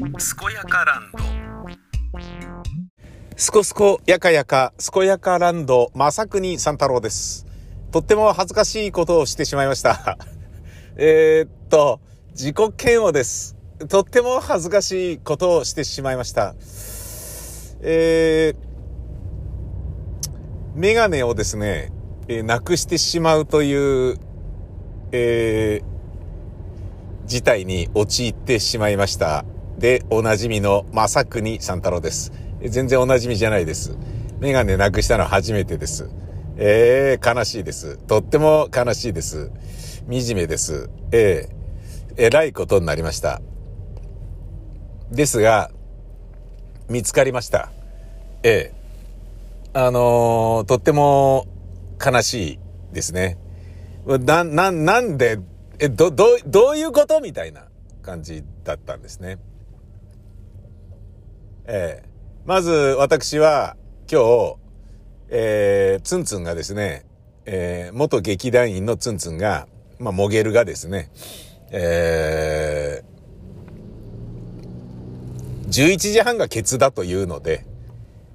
健やかランドすこすこやかやか、すこやかランド、正国三太郎です。とっても恥ずかしいことをしてしまいました。えっと、自己嫌悪です。とっても恥ずかしいことをしてしまいました。えー、メガネをですね、えーなくしてしまうという、えー、事態に陥ってしまいました。で、おなじみの正国三太郎です。全然おなじみじゃないです。メガネなくしたのは初めてです。えー、悲しいです。とっても悲しいです。惨めです。えー、えらいことになりました。ですが、見つかりました。ええあのーとっても悲しいですね。な、な、なんで、え、ど、ど、どういうことみたいな感じだったんですね。ええ。まず私は今日、えー、ツンツンがですね、えー、元劇団員のツンツンが、まあ、モゲルがですね、えー、11時半がケツだというので、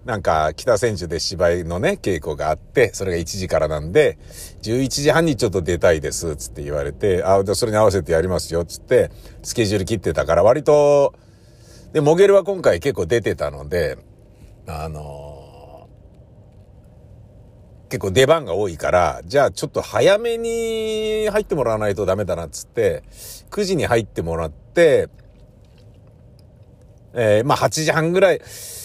なんか北千住で芝居のね、稽古があって、それが1時からなんで、11時半にちょっと出たいです、つって言われて、あ、じゃそれに合わせてやりますよ、つって、スケジュール切ってたから、割と、で、モゲルは今回結構出てたので、あのー結構出番が多いから、じゃあちょっと早めに入ってもらわないとダメだなっつって、9時に入ってもらって、えーまあ8時半ぐらい、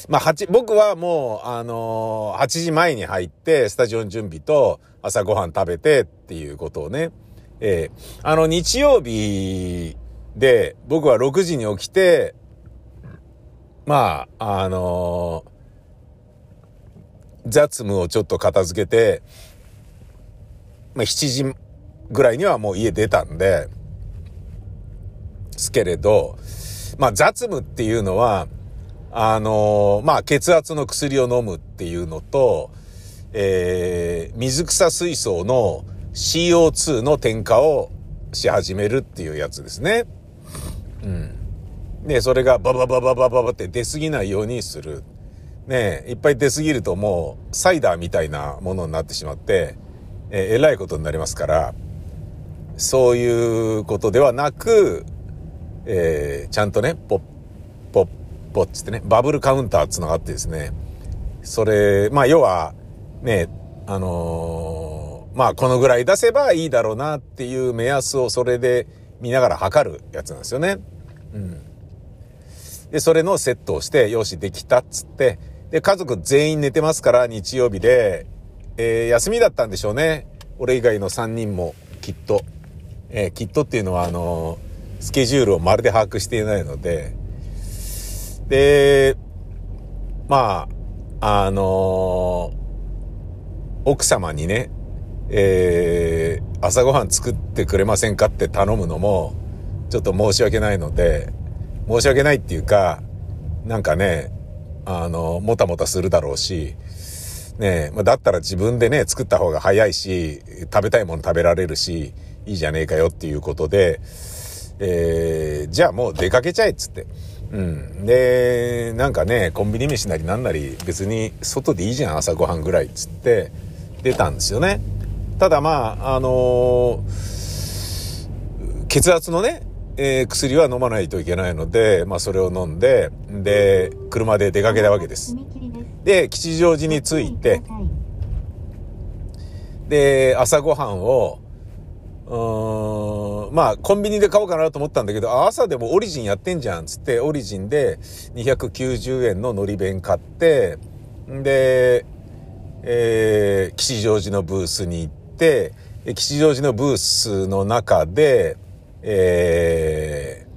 まあ8、僕はもう、あのー8時前に入って、スタジオの準備と朝ごはん食べてっていうことをね、えーあの日曜日で僕は6時に起きて、まあ、あのー雑務をちょっと片付けて、まあ、7時ぐらいにはもう家出たんで、すけれど、まあ、雑務っていうのは、あのーまあ、血圧の薬を飲むっていうのと、えー水草水槽の CO2 の添加をし始めるっていうやつですね。うん。で、それがバババババババって出過ぎないようにする。ね、いっぱい出過ぎるともうサイダーみたいなものになってしまって、ええらいことになりますから、そういうことではなく、えーちゃんとね、ポッ、ポッ、ポッつってね、バブルカウンターつながってですね、それ、まあ要は、ね、あのーまあこのぐらい出せばいいだろうなっていう目安をそれで見ながら測るやつなんですよね。うん。で、それのセットをして、よし、できたっつって、で、家族全員寝てますから、日曜日で、えー休みだったんでしょうね。俺以外の3人も、きっと。えーきっとっていうのは、あのースケジュールをまるで把握していないので、で、まあ、あの奥様にね、えー朝ごはん作ってくれませんかって頼むのも、ちょっと申し訳ないので、申し訳ないっていうか、なんかね、あの、もたもたするだろうし、ねまだったら自分でね、作った方が早いし、食べたいもの食べられるし、いいじゃねえかよっていうことで、えーじゃあもう出かけちゃえっつって。うん。で、なんかね、コンビニ飯なりなんなり別に外でいいじゃん、朝ごはんぐらいっつって出たんですよね。ただまあ、あのー血圧のね、えー薬は飲まないといけないので、まあそれを飲んで、で、車で出かけたわけです。で、吉祥寺に着いて、で、朝ごはんを、うん、まあ、コンビニで買おうかなと思ったんだけど、朝でもオリジンやってんじゃん、つって、オリジンで290円の海苔弁買って、で、えー吉祥寺のブースに行って、吉祥寺のブースの中で、えー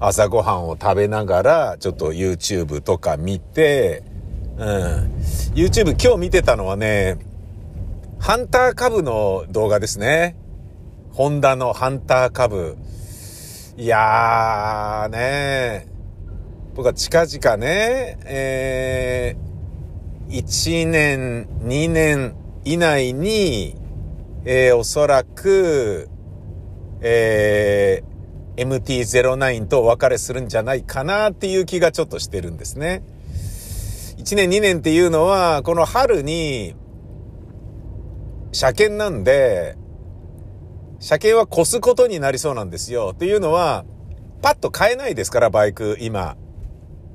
朝ごはんを食べながら、ちょっと YouTube とか見て、うん。YouTube 今日見てたのはね、ハンター株の動画ですね。ホンダのハンター株。いやーね僕は近々ね、えー、1年、2年以内に、えーおそらく、えー MT-09 とお別れするんじゃないかなっていう気がちょっとしてるんですね。1年2年っていうのは、この春に、車検なんで、車検は越すことになりそうなんですよ。っていうのは、パッと買えないですから、バイク、今。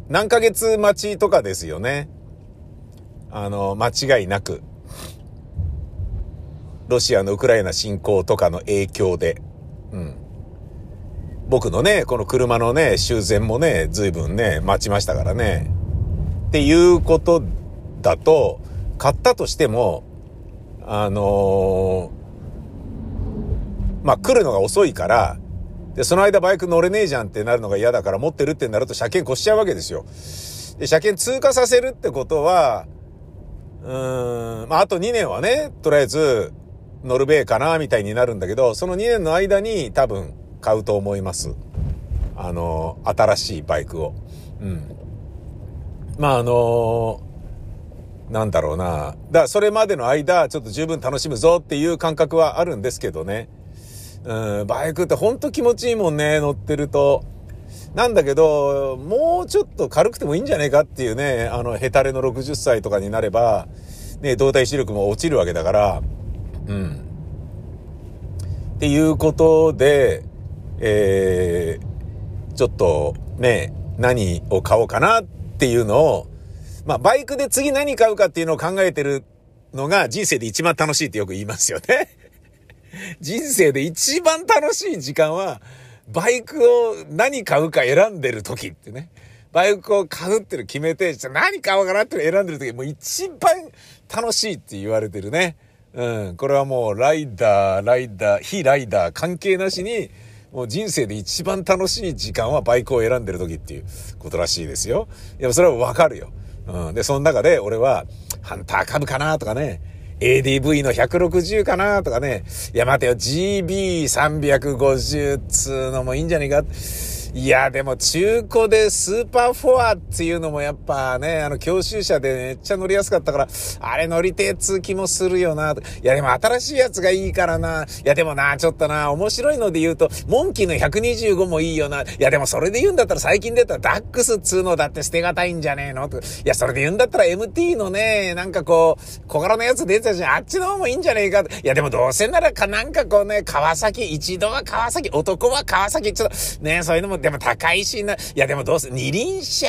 何ヶ月待ちとかですよね。あの、間違いなく。ロシアのウクライナ侵攻とかの影響で。僕のね、この車のね、修繕もね、随分ね、待ちましたからね。っていうことだと、買ったとしても、あのー、まあ、来るのが遅いから、で、その間バイク乗れねえじゃんってなるのが嫌だから持ってるってなると車検越しちゃうわけですよ。で、車検通過させるってことは、うーん、まあ、あと2年はね、とりあえず、ノルウェーかな、みたいになるんだけど、その2年の間に多分買うと思います。あの、新しいバイクを。うん。まあ、あのなんだろうな。だそれまでの間、ちょっと十分楽しむぞっていう感覚はあるんですけどね。うん、バイクってほんと気持ちいいもんね、乗ってると。なんだけど、もうちょっと軽くてもいいんじゃねえかっていうね、あの、ヘタレの60歳とかになれば、ね、動体視力も落ちるわけだから、うん。っていうことで、えー、ちょっとね、何を買おうかなっていうのを、まあ、バイクで次何買うかっていうのを考えてるのが人生で一番楽しいってよく言いますよね。人生で一番楽しい時間は、バイクを何買うか選んでる時ってね。バイクを買うっていうの決めて、じゃ何買おうかなっての選んでる時、もう一番楽しいって言われてるね。うん。これはもうライダー、ライダー、非ライダー関係なしに、もう人生で一番楽しい時間はバイクを選んでる時っていうことらしいですよ。いや、それはわかるよ。うん。で、その中で俺は、ハンター株かなとかね、ADV の160かなとかね、いや待てよ、GB350 っつうのもいいんじゃねえか。いや、でも中古でスーパーフォアっていうのもやっぱね、あの教習車でめっちゃ乗りやすかったから、あれ乗りてえ通気もするよな。いや、でも新しいやつがいいからな。いや、でもな、ちょっとな、面白いので言うと、モンキーの125もいいよな。いや、でもそれで言うんだったら最近出たダックスっつうのだって捨てがたいんじゃねえの？いや、それで言うんだったら MT のね、なんかこう、小柄なやつ出てたじゃん。あっちの方もいいんじゃねえか。いや、でもどうせならか、なんかこうね、川崎、一度は川崎、男は川崎、ちょっと、ね、そういうのもでも高いしな、いやでもどうせ、二輪車、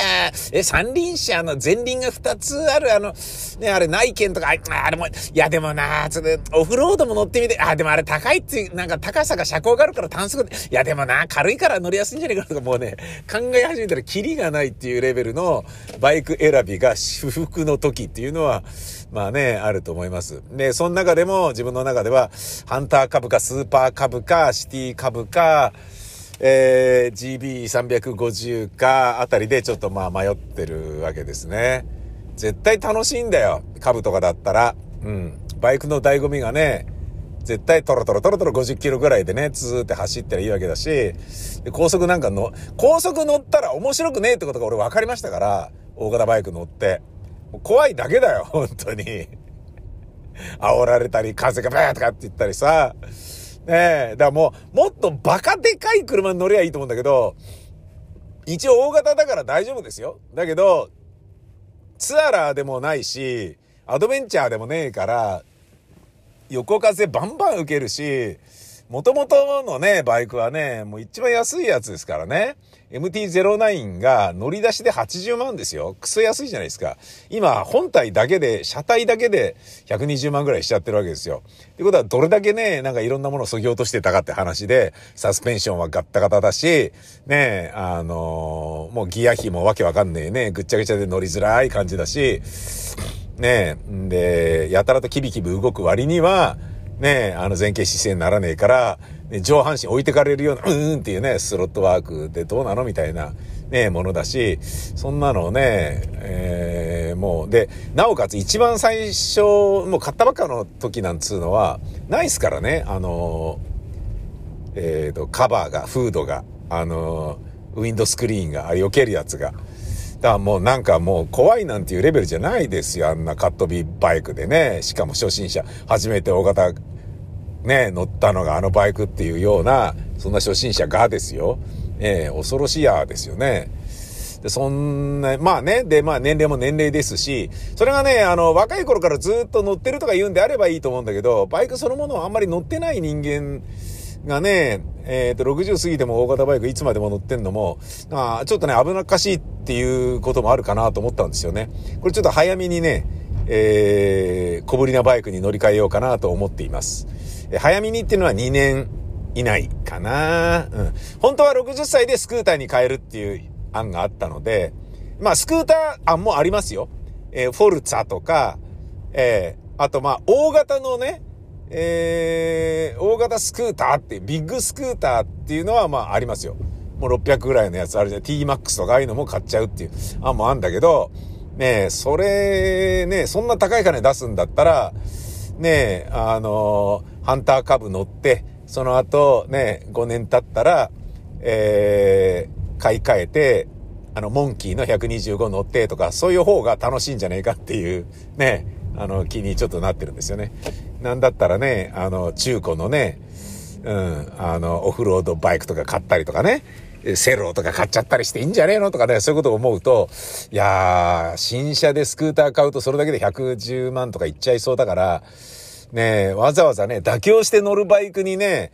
え、三輪車の前輪が二つある、あの、ね、あれ内見とか、あれも、いやでもな、ちょっと、オフロードも乗ってみて、あ、でもあれ高いっていう、なんか高さが車高があるから単速で、いやでもな、軽いから乗りやすいんじゃないかとか、もうね、考え始めたらキリがないっていうレベルのバイク選びが至福の時っていうのは、まあね、あると思います。で、その中でも自分の中では、ハンターカブかスーパーカブかシティカブか、えー、GB350 かあたりでちょっとまあ迷ってるわけですね。絶対楽しいんだよ。カブとかだったら。うん。バイクの醍醐味がね、絶対トロトロトロトロ50キロぐらいでね、ツーって走ったらいいわけだし、高速なんかの、高速乗ったら面白くねえってことが俺分かりましたから、大型バイク乗って。怖いだけだよ、本当に。煽られたり、風がブーとかって言ったりさ。ねえ、だからもう、もっとバカでかい車に乗りゃいいと思うんだけど、一応大型だから大丈夫ですよ。だけど、ツアラーでもないし、アドベンチャーでもねえから、横風バンバン受けるし、もともとのね、バイクはね、もう一番安いやつですからね。MT-09 が乗り出しで80万ですよ。クソ安いじゃないですか。今、本体だけで、車体だけで120万ぐらいしちゃってるわけですよ。ってことは、どれだけね、なんかいろんなものを削ぎ落としてたかって話で、サスペンションはガッタガタだし、ね、あのー、もうギア比もわけわかんねえね、ぐっちゃぐちゃで乗りづらい感じだし、ね、んで、やたらとキビキビ動く割には、ね、あの前傾姿勢にならねえから、ね、上半身置いてかれるような、うーんっていうね、スロットワークでどうなのみたいな、ね、ものだし、そんなのをね、えー、もう、で、なおかつ一番最初、もう買ったばっかの時なんつうのは、ないっすからね、あの、えっ、ー、と、カバーが、フードが、あの、ウィンドスクリーンが、避けるやつが。だからもうなんかもう怖いなんていうレベルじゃないですよ。あんなカットビーバイクでね。しかも初心者、初めて大型ね、乗ったのがあのバイクっていうようなそんな初心者がですよ。えー、恐ろしいやですよね。で、そんな、まあね、で、まあ年齢も年齢ですし、それがね、あの、若い頃からずっと乗ってるとか言うんであればいいと思うんだけど、バイクそのものはあんまり乗ってない人間がね、えっ、ー、と、60過ぎても大型バイクいつまでも乗ってんのも、あちょっとね、危なっかしいっていうこともあるかなと思ったんですよね。これちょっと早めにね、えー、小ぶりなバイクに乗り換えようかなと思っています。早めにっていうのは2年以内かな。うん。本当は60歳でスクーターに変えるっていう案があったので、まあ、スクーター案もありますよ。えー、フォルツァとか、えー、あとまあ、大型のね、えー、大型スクーターって、ビッグスクーターっていうのはまあありますよ。もう600ぐらいのやつあるじゃん。T-Max とかああいうのも買っちゃうっていう案もあるんだけど、ねえ、それ、ねそんな高い金出すんだったら、ねえ、あの、ハンター株乗って、その後、ね、5年経ったら、えー、買い替えて、あの、モンキーの125乗ってとか、そういう方が楽しいんじゃねえかっていう、ね、あの、気にちょっとなってるんですよね。なんだったらね、あの、中古のね、うん、あの、オフロードバイクとか買ったりとかね、セローとか買っちゃったりしていいんじゃねえの？とかね、そういうことを思うと、いやー、新車でスクーター買うとそれだけで110万とかいっちゃいそうだから、ねわざわざね、妥協して乗るバイクにね、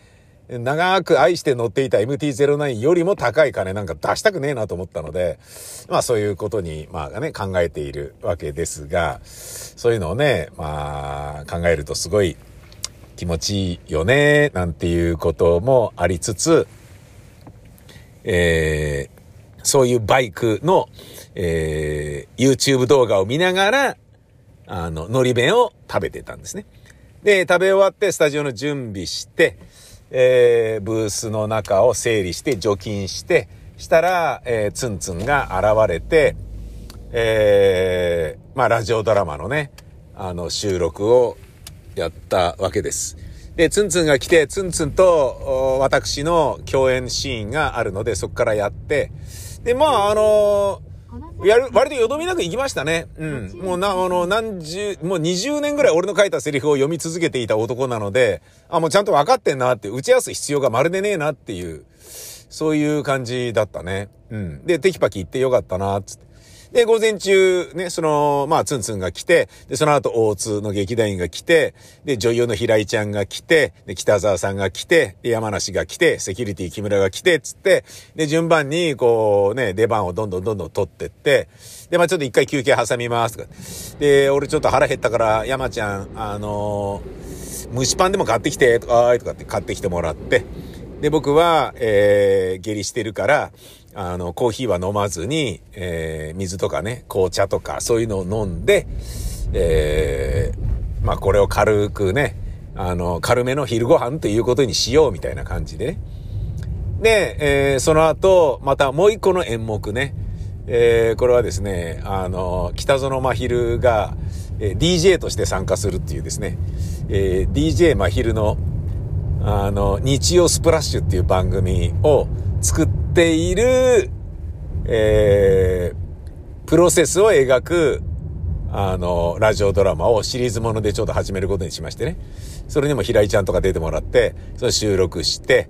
長く愛して乗っていた MT-09 よりも高い金なんか出したくねえなと思ったので、まあそういうことに、まあね、考えているわけですが、そういうのをね、まあ考えるとすごい気持ちいいよね、なんていうこともありつつ、えー、そういうバイクの、えー、YouTube 動画を見ながら、あの、のり弁を食べてたんですね。で、食べ終わってスタジオの準備して、えー、ブースの中を整理して除菌して、したら、えー、ツンツンが現れて、えー、まあ、ラジオドラマのね、あの、収録をやったわけです。で、ツンツンが来て、ツンツンと私の共演シーンがあるので、そこからやって、で、まあ、あのやる、割とよどみなく行きましたね。うん。もうな、あの、何十、もう20年ぐらい俺の書いたセリフを読み続けていた男なので、あ、もうちゃんと分かってんなって、打ち合わす必要がまるでねえなっていう、そういう感じだったね。うん。で、テキパキ行ってよかったな、つって。で、午前中、ね、その、まあ、ツンツンが来て、で、その後、大津の劇団員が来て、で、女優の平井ちゃんが来て、で、北沢さんが来て、で、山梨が来て、セキュリティ木村が来て、つって、で、順番に、こう、ね、出番をどんどんどんどん取ってって、で、まあ、ちょっと一回休憩挟みますとか。で、俺ちょっと腹減ったから、山ちゃん、あのー、蒸しパンでも買ってきて、とか、とかって買ってきてもらって、で、僕は、えー、下痢してるから、あの、コーヒーは飲まずに、えー、水とかね、紅茶とか、そういうのを飲んで、えー、まあ、これを軽くね、あの、軽めの昼ご飯ということにしようみたいな感じでね。で、えー、その後、またもう一個の演目ね、えー、これはですね、あの、北園真昼が、えー、DJ として参加するっていうですね、えー、DJ 真昼の、あの、日曜スプラッシュっていう番組を作っている、えー、プロセスを描く、あの、ラジオドラマをシリーズものでちょっと始めることにしましてね。それにも平井ちゃんとか出てもらって、それ収録して、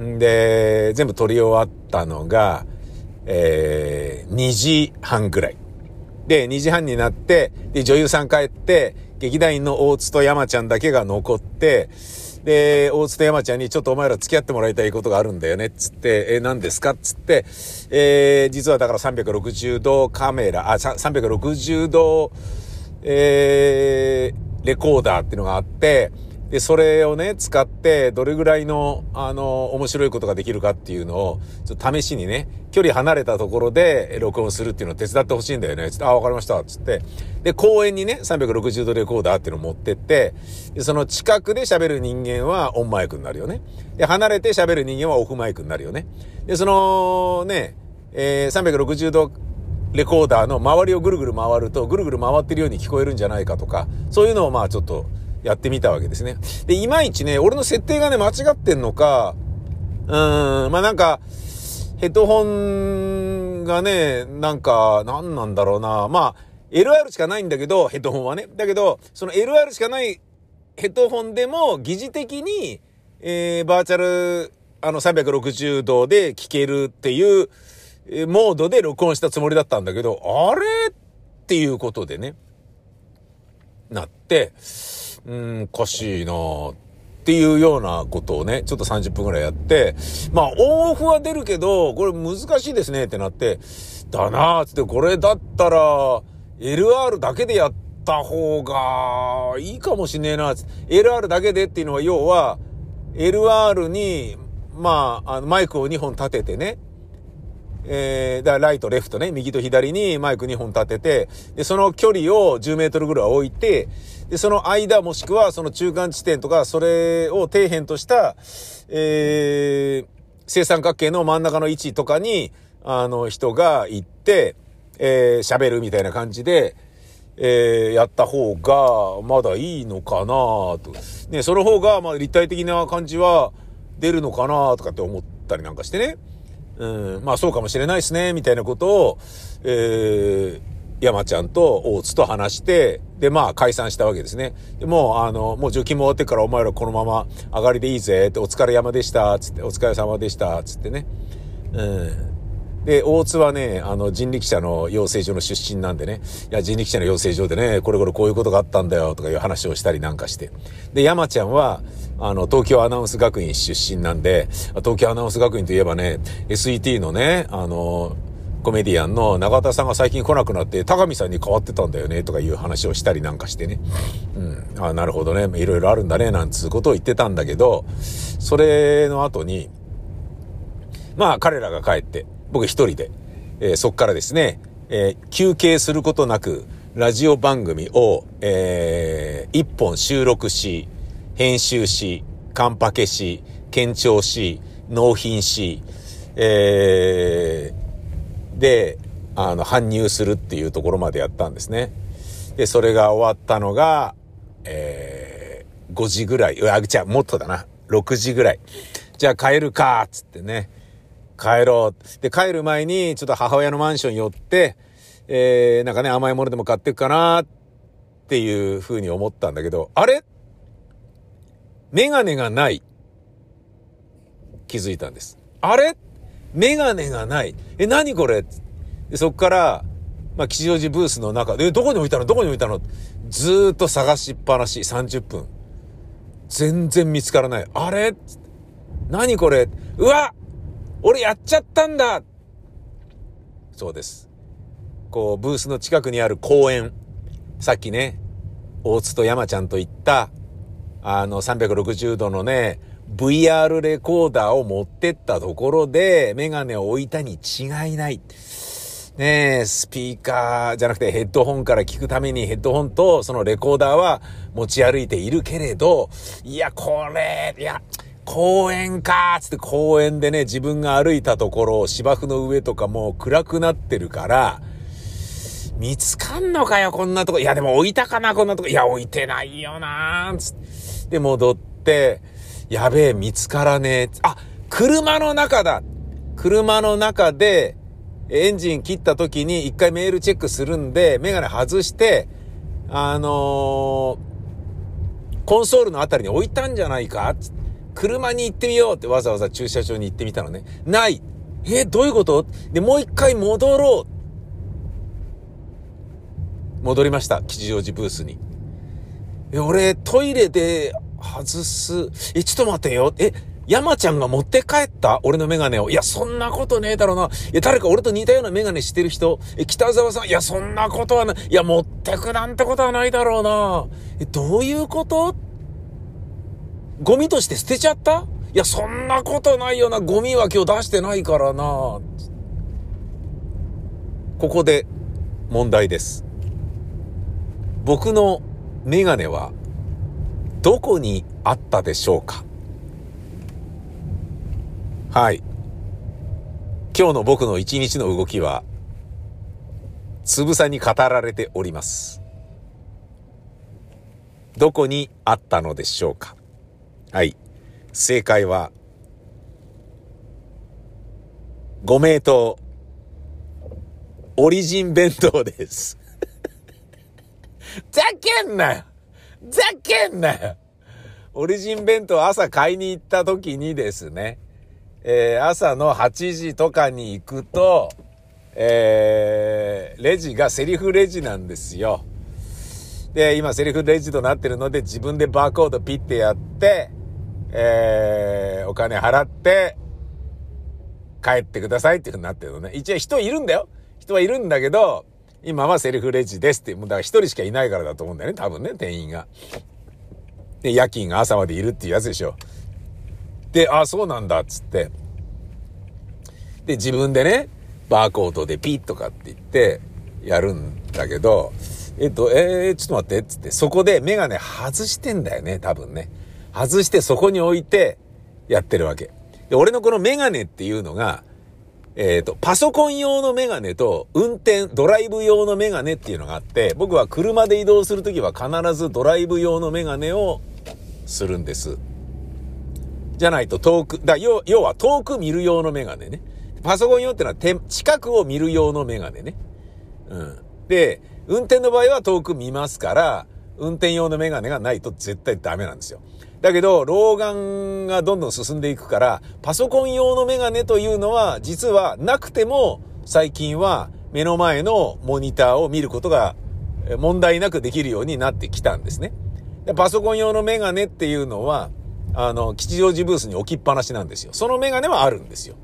んで、全部撮り終わったのが、えー、2時半ぐらい。で、2時半になって、で、女優さん帰って、劇団員の大津と山ちゃんだけが残って、で、大津と山ちゃんにちょっとお前ら付き合ってもらいたいことがあるんだよね、つって、えー、何ですか？つって、えー、実はだから360度カメラ、あ、360度、えー、レコーダーっていうのがあって、で、それをね、使って、どれぐらいの、あの、面白いことができるかっていうのを、ちょっと試しにね、距離離れたところで録音するっていうのを手伝ってほしいんだよね。つって、あ、わかりました。つって。で、公園にね、360度レコーダーっていうのを持ってって、で、その近くで喋る人間はオンマイクになるよね。で、離れて喋る人間はオフマイクになるよね。で、その、ね、えー、360度レコーダーの周りをぐるぐる回ると、ぐるぐる回ってるように聞こえるんじゃないかとか、そういうのをまあちょっと、やってみたわけですね。で、いまいちね、俺の設定がね、間違ってんのか、うーん、まあなんか、ヘッドホンがね、なんか、なんなんだろうな。まあ、LR しかないんだけど、ヘッドホンはね。だけど、その LR しかないヘッドホンでも、疑似的に、えー、バーチャルあの、360度で聞けるっていう、モードで録音したつもりだったんだけど、あれ？っていうことでね、なって、うん、おかしいなっていうようなことをね、ちょっと30分くらいやって、まあ、オンオフは出るけど、これ難しいですねってなって、だなーつって、これだったら、LR だけでやった方がいいかもしんねえなー、つって。LR だけでっていうのは、要は、LR に、まあ、あの、マイクを2本立ててね、えー、だからライト、レフトね、右と左にマイク2本立てて、で、その距離を10メートルぐらい置いて、で、その間もしくはその中間地点とか、それを底辺とした、えー、正三角形の真ん中の位置とかに、あの、人が行って、えー、喋るみたいな感じで、えー、やった方が、まだいいのかなと。ね、その方が、まあ、立体的な感じは出るのかなとかって思ったりなんかしてね。うん、まあそうかもしれないですね、みたいなことを、えー、山ちゃんと大津と話して、で、まあ解散したわけですね。でもう、あの、もう除菌も終わってからお前らこのまま上がりでいいぜって、お疲れ山でした、つって、お疲れ様でした、つってね。うん。で、大津はね、あの、人力車の養成所の出身なんでね、いや、人力車の養成所でね、これこれこういうことがあったんだよ、とかいう話をしたりなんかして。で、山ちゃんは、あの、東京アナウンス学院出身なんで、東京アナウンス学院といえばね、SET のね、あの、コメディアンの永田さんが最近来なくなって、高見さんに変わってたんだよね、とかいう話をしたりなんかしてね。うん。あなるほどね。いろいろあるんだね、なんつうことを言ってたんだけど、それの後に、まあ彼らが帰って、僕一人で、えー、そっからですね、えー、休憩することなく、ラジオ番組を、えー、一本収録し、編集し、カンパケし、検証し、納品し、えー、で、あの、搬入するっていうところまでやったんですね。で、それが終わったのが、えー、5時ぐらい。うわ、じゃあもっとだな。6時ぐらい。じゃあ帰るか、つってね。帰ろう。で、帰る前に、ちょっと母親のマンション寄って、えー、なんかね、甘いものでも買ってくかなっていう風に思ったんだけど、あれ？メガネがない。気づいたんです。あれ？メガネがない。え、何これ？で、そっから、まあ、吉祥寺ブースの中で、どこに置いたの？どこに置いたの？ずーっと探しっぱなし、30分。全然見つからない。あれ？何これ？うわ俺やっちゃったんだそうです。こう、ブースの近くにある公園。さっきね、大津と山ちゃんと行った、あの、360度のね、VR レコーダーを持ってったところで、メガネを置いたに違いない。ねえ、スピーカーじゃなくてヘッドホンから聞くためにヘッドホンとそのレコーダーは持ち歩いているけれど、いや、これ、いや、公園かーつって公園でね、自分が歩いたところ、芝生の上とかもう暗くなってるから、見つかんのかよ、こんなとこ。いや、でも置いたかな、こんなとこ。いや、置いてないよなーつって。で、戻って、やべえ、見つからねえ。あ、車の中だ車の中で、エンジン切った時に一回メールチェックするんで、メガネ外して、あのー、コンソールのあたりに置いたんじゃないか？って車に行ってみようってわざわざ駐車場に行ってみたのね。ないえ、どういうこと？で、もう一回戻ろう戻りました。吉祥寺ブースに。え、俺、トイレで外す。え、ちょっと待ってよ。え、山ちゃんが持って帰った？俺のメガネを。いや、そんなことねえだろうな。いや、誰か俺と似たようなメガネしてる人。え、北沢さん？いや、そんなことはない。いや、持ってくなんてことはないだろうな。え、どういうこと？ゴミとして捨てちゃった？いや、そんなことないよな。ゴミは今日出してないからな。ここで問題です。僕のメガネはどこにあったでしょうか？はい。今日の僕の一日の動きは、つぶさに語られております。どこにあったのでしょうか？はい。正解は、ご名答、オリジン弁当です。ざけんなよざけんなよオリジン弁当朝買いに行った時にですね、えー、朝の8時とかに行くと、えー、レジがセリフレジなんですよ。で、今セリフレジとなってるので自分でバーコードピッてやって、えー、お金払って、帰ってくださいっていう風になってるのね。一応人いるんだよ。人はいるんだけど、今はセルフレジですって、もうだから一人しかいないからだと思うんだよね、多分ね、店員が。で、夜勤が朝までいるっていうやつでしょ。で、あ、そうなんだ、っつって。で、自分でね、バーコードでピッとかって言って、やるんだけど、えっと、えー、ちょっと待って、つって、そこでメガネ外してんだよね、多分ね。外してそこに置いて、やってるわけ。で、俺のこのメガネっていうのが、えっ、ー、と、パソコン用のメガネと運転、ドライブ用のメガネっていうのがあって、僕は車で移動するときは必ずドライブ用のメガネをするんです。じゃないと遠く、だ要要は遠く見る用のメガネね。パソコン用ってのは近くを見る用のメガネね。うん。で、運転の場合は遠く見ますから、運転用のメガネがないと絶対ダメなんですよ。だけど、老眼がどんどん進んでいくから、パソコン用のメガネというのは、実はなくても、最近は目の前のモニターを見ることが問題なくできるようになってきたんですね。でパソコン用のメガネっていうのは、あの、吉祥寺ブースに置きっぱなしなんですよ。そのメガネはあるんですよ。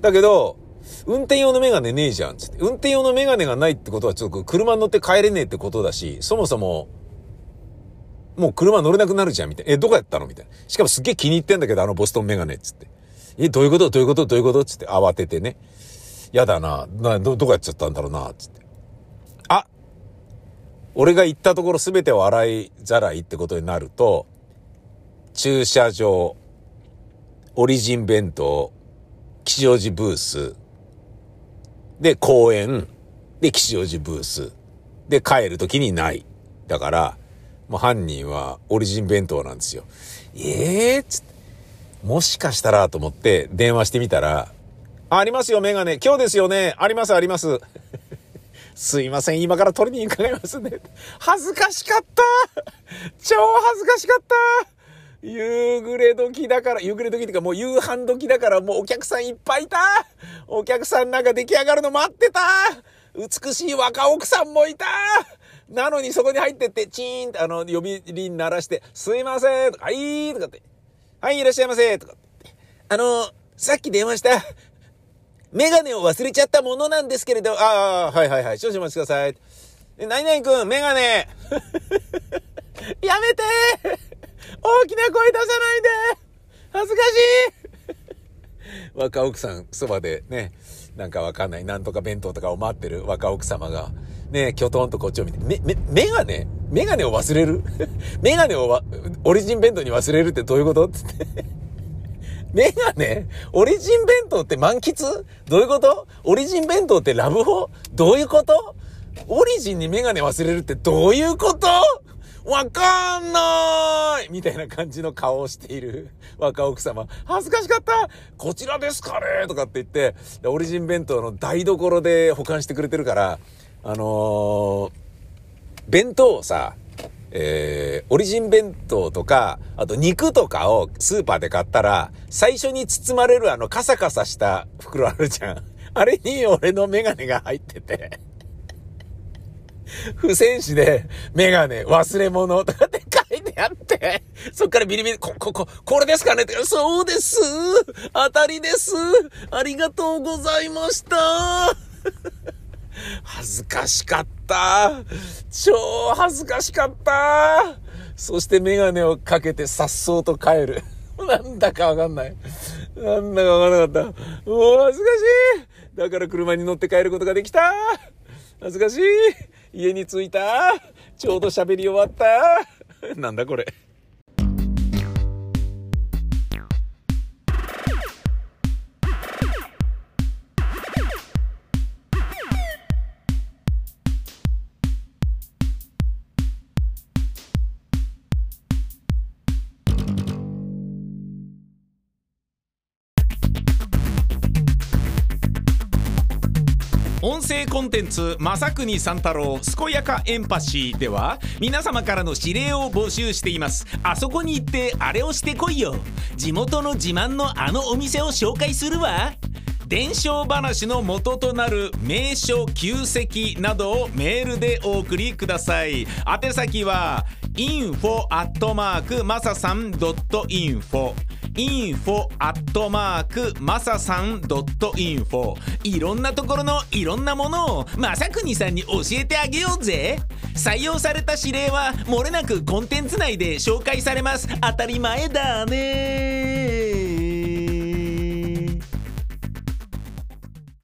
だけど、運転用のメガネねえじゃん、つって。運転用のメガネがないってことは、ちょっと車に乗って帰れねえってことだし、そもそも、もう車乗れなくなるじゃん、みたいな。え、どこやったの？みたいな。しかもすっげえ気に入ってんだけど、あのボストンメガネ、つって。え、どういうこと？どういうこと？どういうこと？つって慌ててね。やだな。な、ど、どこやっちゃったんだろうな、つって。あ俺が行ったところ全てを洗いざらいってことになると、駐車場、オリジン弁当、吉祥寺ブース、で、公園、で、吉祥寺ブース、で、帰るときにない。だから、もう犯人はオリジン弁当なんですよ。ええー、つって、もしかしたらと思って電話してみたら、ありますよ、メガネ。今日ですよね。あります、あります。すいません、今から取りに伺いますね。恥ずかしかった超恥ずかしかった夕暮れ時だから、夕暮れ時っていうかもう夕飯時だからもうお客さんいっぱいいたお客さんなんか出来上がるの待ってた美しい若奥さんもいたなのにそこに入ってって、チーンってあの、呼び鈴鳴らして、すいませんとか、はいとかって、はい、いらっしゃいませとかって。あの、さっき電話した、メガネを忘れちゃったものなんですけれど、ああ、はいはいはい、少々お待ちください。え、何々くん、メガネ。やめて。大きな声出さないで。恥ずかしい。若奥さん、そばでね、なんかわかんない、なんとか弁当とかを待ってる若奥様が、ね、きょとんとこっちを見て、め、め、メガネ？メガネを忘れる？メガネをわ、オリジン弁当に忘れるってどういうこと？つって。メガネ？オリジン弁当って満喫？どういうこと？オリジン弁当ってラブホ？どういうこと？オリジンにメガネ忘れるってどういうこと？わかんない！みたいな感じの顔をしている。若奥様。恥ずかしかった！こちらですかね！とかって言って、オリジン弁当の台所で保管してくれてるから、あのー、弁当をさ、えー、オリジン弁当とか、あと肉とかをスーパーで買ったら、最初に包まれるあのカサカサした袋あるじゃん。あれに俺のメガネが入ってて。付箋紙で、メガネ、忘れ物とかって書いてあって、そっからビリビリ、こ、こ、こ、これですかね？って、そうです。当たりです。ありがとうございました。恥ずかしかった。超恥ずかしかった。そしてメガネをかけて颯爽と帰る。なんだかわかんない。なんだかわからなかった。もう恥ずかしい。だから車に乗って帰ることができた。恥ずかしい。家に着いた。ちょうど喋り終わった。なんだこれ。音声コンテンツ「正国三太郎健やかエンパシー」では皆様からの指令を募集しています。あそこに行ってあれをしてこいよ。地元の自慢のあのお店を紹介するわ。伝承話の元となる名所旧跡などをメールでお送りください。宛先は info アットマークマサさん .info info アットマークまささん .info いろんなところのいろんなものをまさくにさんに教えてあげようぜ。採用された指令はもれなくコンテンツ内で紹介されます。当たり前だね。